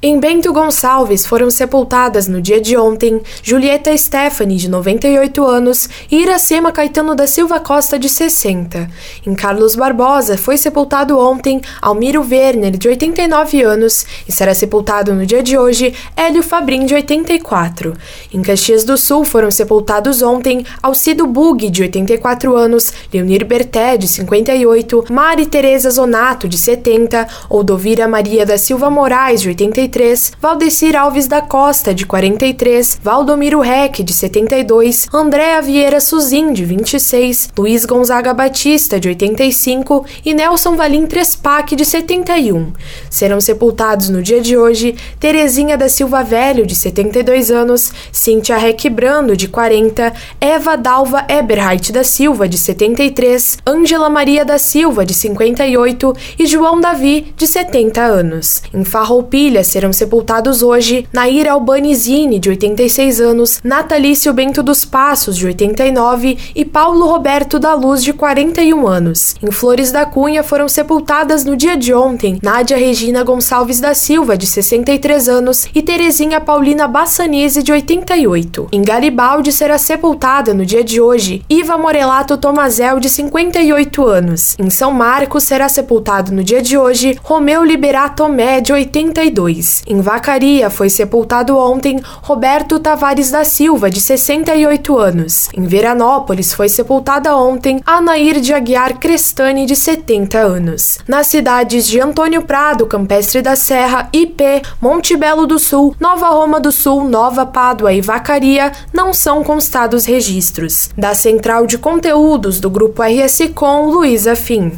Em Bento Gonçalves foram sepultadas no dia de ontem Julieta Stephanie, de 98 anos, e Iracema Caetano da Silva Costa, de 60. Em Carlos Barbosa foi sepultado ontem Almiro Werner, de 89 anos, e será sepultado no dia de hoje Hélio Fabrin, de 84. Em Caxias do Sul foram sepultados ontem Alcido Bug, de 84 anos, Leonir Berté, de 58, Mari Teresa Zonato, de 70, Oldovira Maria da Silva Moraes, de 83, 73, Valdecir Alves da Costa, de 43, Valdomiro Reck, de 72, Andréa Vieira Suzin, de 26, Luiz Gonzaga Batista, de 85 e Nelson Valim Trespac, de 71. Serão sepultados no dia de hoje Terezinha da Silva Velho, de 72 anos, Cíntia Reck Brando, de 40, Eva Dalva Eberheit da Silva, de 73, Ângela Maria da Silva, de 58 e João Davi, de 70 anos. Em Farroupilha, sepultados hoje Nair Albanizini, de 86 anos, Natalício Bento dos Passos, de 89 e Paulo Roberto da Luz, de 41 anos. Em Flores da Cunha foram sepultadas no dia de ontem Nádia Regina Gonçalves da Silva, de 63 anos, e Terezinha Paulina Bassanese, de 88. Em Garibaldi será sepultada no dia de hoje Iva Morelato Tomazel, de 58 anos. Em São Marcos será sepultado no dia de hoje Romeu Liberato Tomé, de 82. Em Vacaria foi sepultado ontem Roberto Tavares da Silva, de 68 anos. Em Veranópolis foi sepultada ontem Anair de Aguiar Crestani, de 70 anos. Nas cidades de Antônio Prado, Campestre da Serra, IP, Monte Belo do Sul, Nova Roma do Sul, Nova Pádua e Vacaria não são constados registros. Da Central de Conteúdos do Grupo RS Com, Luísa Fim.